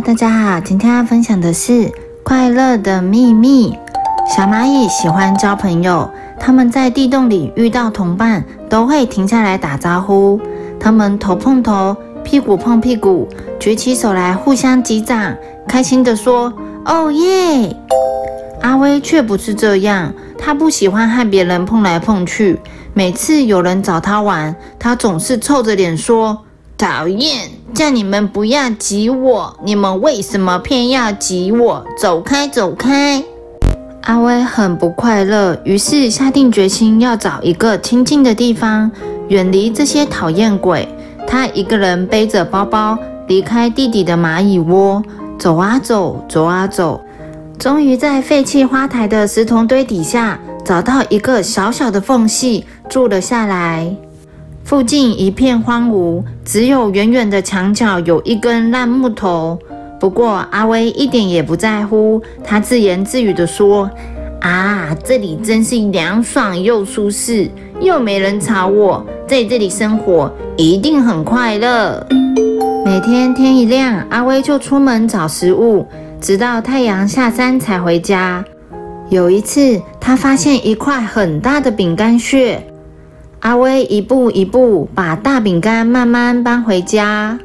大家好，今天要分享的是快乐的秘密。小蚂蚁喜欢交朋友，它们在地洞里遇到同伴，都会停下来打招呼。它们头碰头，屁股碰屁股，举起手来互相击掌，开心地说：“哦耶！”阿威却不是这样，他不喜欢和别人碰来碰去。每次有人找他玩，他总是臭着脸说：“讨厌！叫你们不要挤我，你们为什么偏要挤我？走开，走开！”阿威很不快乐，于是下定决心要找一个清静的地方。远离这些讨厌鬼，他一个人背着包包离开弟弟的蚂蚁窝，走啊走，走啊走，终于在废弃花台的石桶堆底下找到一个小小的缝隙，住了下来。附近一片荒芜，只有远远的墙角有一根烂木头。不过阿威一点也不在乎，他自言自语地说：“啊，这里真是凉爽又舒适。”又没人吵我，在这里生活一定很快乐。每天天一亮，阿威就出门找食物，直到太阳下山才回家。有一次，他发现一块很大的饼干屑，阿威一步一步把大饼干慢慢搬回家，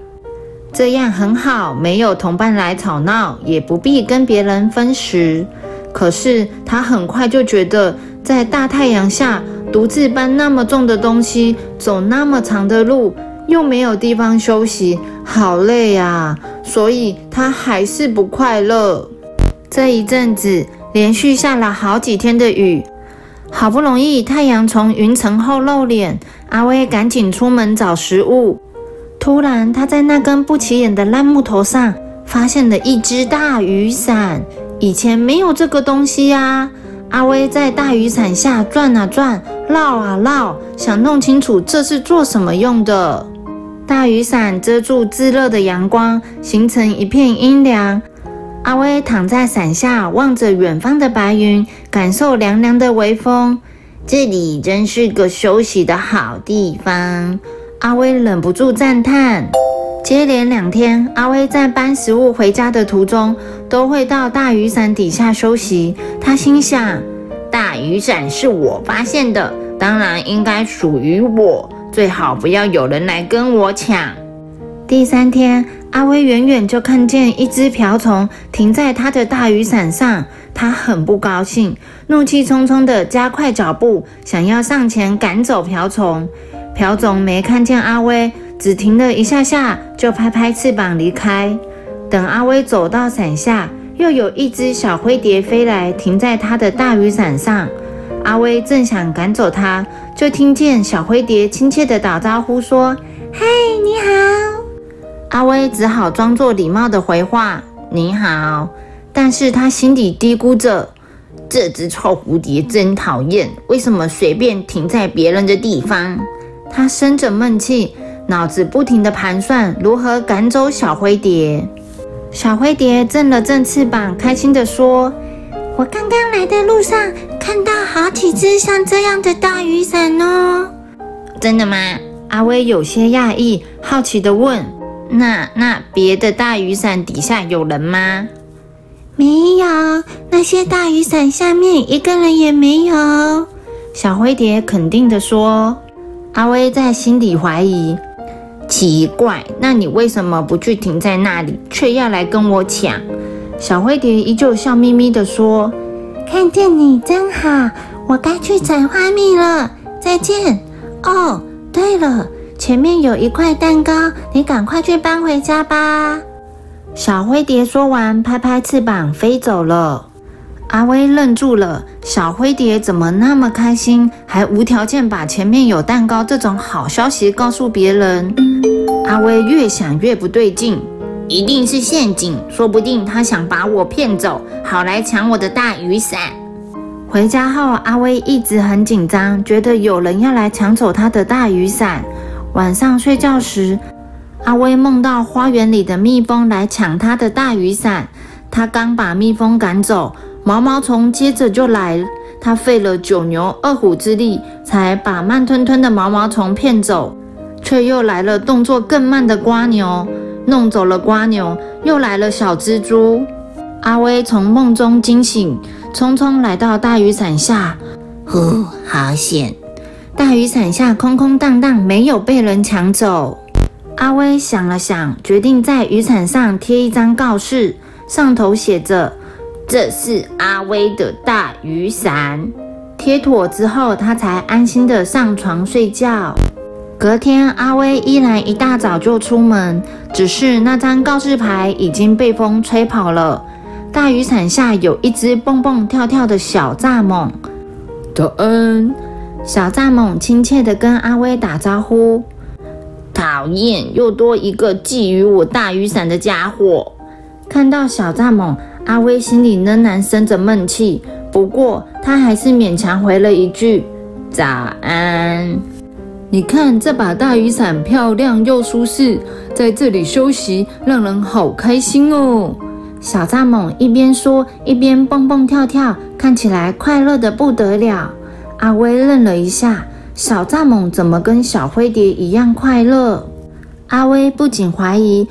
这样很好，没有同伴来吵闹，也不必跟别人分食。可是他很快就觉得，在大太阳下。独自搬那么重的东西，走那么长的路，又没有地方休息，好累啊！所以他还是不快乐。这一阵子连续下了好几天的雨，好不容易太阳从云层后露脸，阿威赶紧出门找食物。突然，他在那根不起眼的烂木头上发现了一只大雨伞，以前没有这个东西呀。阿威在大雨伞下转啊转，绕啊绕，想弄清楚这是做什么用的。大雨伞遮住炙热的阳光，形成一片阴凉。阿威躺在伞下，望着远方的白云，感受凉凉的微风。这里真是个休息的好地方。阿威忍不住赞叹。接连两天，阿威在搬食物回家的途中，都会到大雨伞底下休息。他心想：大雨伞是我发现的，当然应该属于我，最好不要有人来跟我抢。第三天，阿威远远就看见一只瓢虫停在他的大雨伞上，他很不高兴，怒气冲冲地加快脚步，想要上前赶走瓢虫。瓢虫没看见阿威。只停了一下下，就拍拍翅膀离开。等阿威走到伞下，又有一只小灰蝶飞来，停在他的大雨伞上。阿威正想赶走它，就听见小灰蝶亲切地打招呼说：“嘿，你好。”阿威只好装作礼貌的回话：“你好。”但是他心底嘀咕着：“这只臭蝴蝶真讨厌，为什么随便停在别人的地方？”他生着闷气。脑子不停地盘算如何赶走小灰蝶。小灰蝶振了振翅膀，开心地说：“我刚刚来的路上看到好几只像这样的大雨伞哦。”真的吗？阿威有些讶异，好奇地问：“那那别的大雨伞底下有人吗？”“没有，那些大雨伞下面一个人也没有。”小灰蝶肯定地说。阿威在心里怀疑。奇怪，那你为什么不去停在那里，却要来跟我抢？小灰蝶依旧笑眯眯地说：“看见你真好，我该去采花蜜了，再见。”哦，对了，前面有一块蛋糕，你赶快去搬回家吧。小灰蝶说完，拍拍翅膀飞走了。阿威愣住了，小灰蝶怎么那么开心，还无条件把前面有蛋糕这种好消息告诉别人？阿威越想越不对劲，一定是陷阱，说不定他想把我骗走，好来抢我的大雨伞。回家后，阿威一直很紧张，觉得有人要来抢走他的大雨伞。晚上睡觉时，阿威梦到花园里的蜜蜂来抢他的大雨伞，他刚把蜜蜂赶走。毛毛虫接着就来，他费了九牛二虎之力，才把慢吞吞的毛毛虫骗走，却又来了动作更慢的瓜牛。弄走了瓜牛，又来了小蜘蛛。阿威从梦中惊醒，匆匆来到大雨伞下。呼，好险！大雨伞下空空荡荡，没有被人抢走。阿威想了想，决定在雨伞上贴一张告示，上头写着：“这是阿威的大雨伞。”贴妥之后，他才安心的上床睡觉。隔天，阿威依然一大早就出门，只是那张告示牌已经被风吹跑了。大雨伞下有一只蹦蹦跳跳的小蚱蜢。早安，小蚱蜢亲切的跟阿威打招呼。讨厌，又多一个觊觎我大雨伞的家伙。看到小蚱蜢，阿威心里仍然生着闷气，不过他还是勉强回了一句：“早安。”你看这把大雨伞漂亮又舒适，在这里休息让人好开心哦。小蚱蜢一边说，一边蹦蹦跳跳，看起来快乐的不得了。阿威愣了一下。小蚱蜢怎么跟小灰蝶一样快乐？阿威不仅怀疑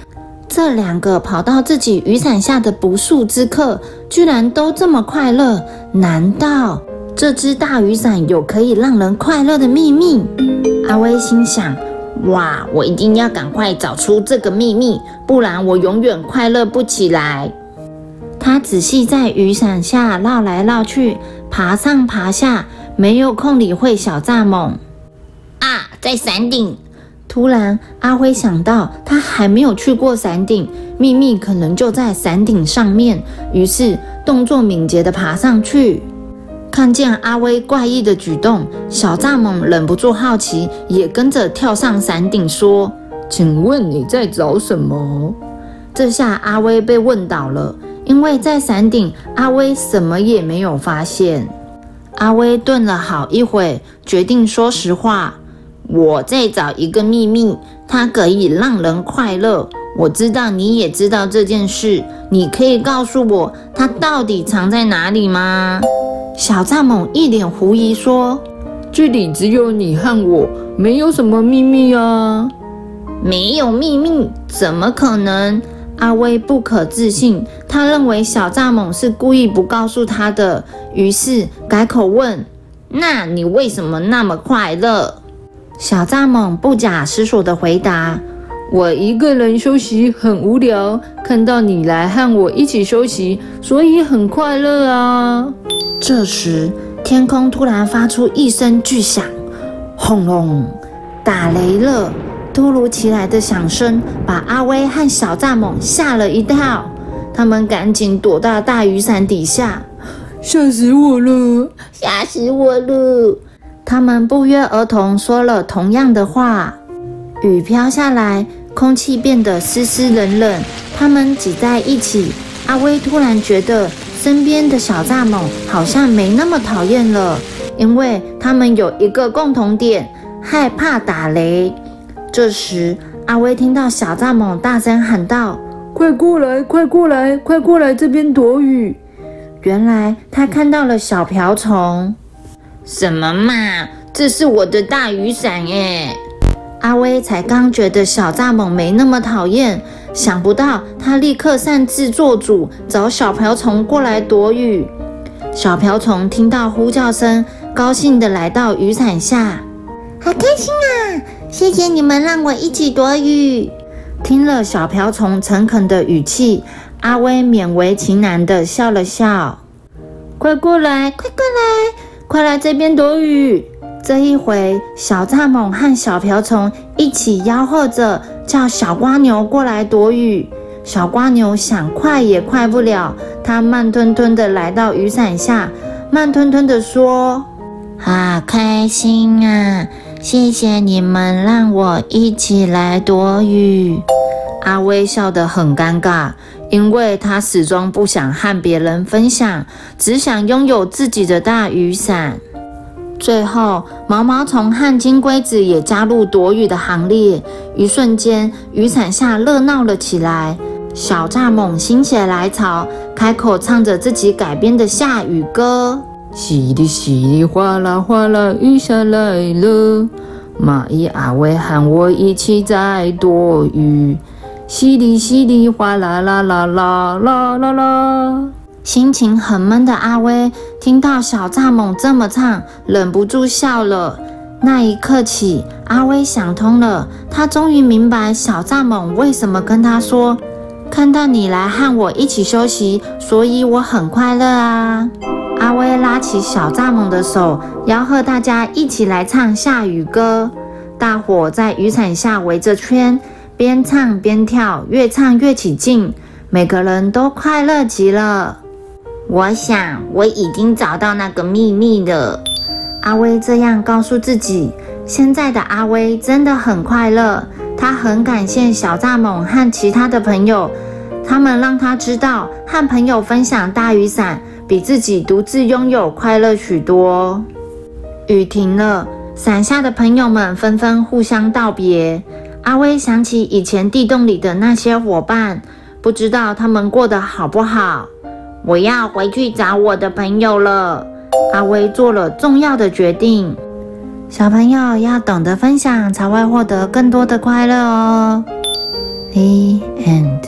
这两个跑到自己雨伞下的不速之客，居然都这么快乐。难道这只大雨伞有可以让人快乐的秘密？阿威心想：哇，我一定要赶快找出这个秘密，不然我永远快乐不起来。他仔细在雨伞下绕来绕去，爬上爬下。没有空理会小蚱蜢啊，在山顶。突然，阿辉想到他还没有去过山顶，秘密可能就在山顶上面。于是，动作敏捷地爬上去。看见阿威怪异的举动，小蚱蜢忍不住好奇，也跟着跳上山顶，说：“请问你在找什么？”这下阿威被问倒了，因为在山顶，阿威什么也没有发现。阿威顿了好一会，决定说实话：“我在找一个秘密，它可以让人快乐。我知道你也知道这件事，你可以告诉我它到底藏在哪里吗？”小蚱蜢一脸狐疑说：“这里只有你和我，没有什么秘密啊！没有秘密？怎么可能？”阿威不可置信，他认为小蚱蜢是故意不告诉他的，于是改口问：“那你为什么那么快乐？”小蚱蜢不假思索地回答：“我一个人休息很无聊，看到你来和我一起休息，所以很快乐啊。”这时，天空突然发出一声巨响，轰隆，打雷了。突如其来的响声把阿威和小蚱蜢吓了一跳，他们赶紧躲到大雨伞底下。吓死我了！吓死我了！他们不约而同说了同样的话。雨飘下来，空气变得湿湿冷冷。他们挤在一起，阿威突然觉得身边的小蚱蜢好像没那么讨厌了，因为他们有一个共同点：害怕打雷。这时，阿威听到小蚱蜢大声喊道：“快过来，快过来，快过来这边躲雨！”原来他看到了小瓢虫。什么嘛，这是我的大雨伞耶！阿威才刚觉得小蚱蜢没那么讨厌，想不到他立刻擅自做主，找小瓢虫过来躲雨。小瓢虫听到呼叫声，高兴地来到雨伞下，好开心啊！谢谢你们让我一起躲雨。听了小瓢虫诚恳的语气，阿威勉为其难的笑了笑。快过来，快过来，快来这边躲雨。这一回，小蚱蜢和小瓢虫一起吆喝着，叫小瓜牛过来躲雨。小瓜牛想快也快不了，它慢吞吞地来到雨伞下，慢吞吞地说：“好开心啊！”谢谢你们让我一起来躲雨。阿威笑得很尴尬，因为他始终不想和别人分享，只想拥有自己的大雨伞。最后，毛毛虫和金龟子也加入躲雨的行列。一瞬间，雨伞下热闹了起来。小蚱蜢心血来潮，开口唱着自己改编的下雨歌。淅沥淅沥，哗啦哗啦，雨下来了。蚂蚁阿威喊我一起在躲雨，淅沥淅沥哗啦啦啦啦啦啦啦。心情很闷的阿威听到小蚱蜢这么唱，忍不住笑了。那一刻起，阿威想通了，他终于明白小蚱蜢为什么跟他说：“看到你来和我一起休息，所以我很快乐啊。”阿威拉起小蚱蜢的手，吆喝大家一起来唱下雨歌。大伙在雨伞下围着圈，边唱边跳，越唱越起劲，每个人都快乐极了。我想我已经找到那个秘密了。阿威这样告诉自己。现在的阿威真的很快乐，他很感谢小蚱蜢和其他的朋友，他们让他知道和朋友分享大雨伞。比自己独自拥有快乐许多。雨停了，伞下的朋友们纷纷互相道别。阿威想起以前地洞里的那些伙伴，不知道他们过得好不好。我要回去找我的朋友了。阿威做了重要的决定。小朋友要懂得分享，才会获得更多的快乐哦。The end.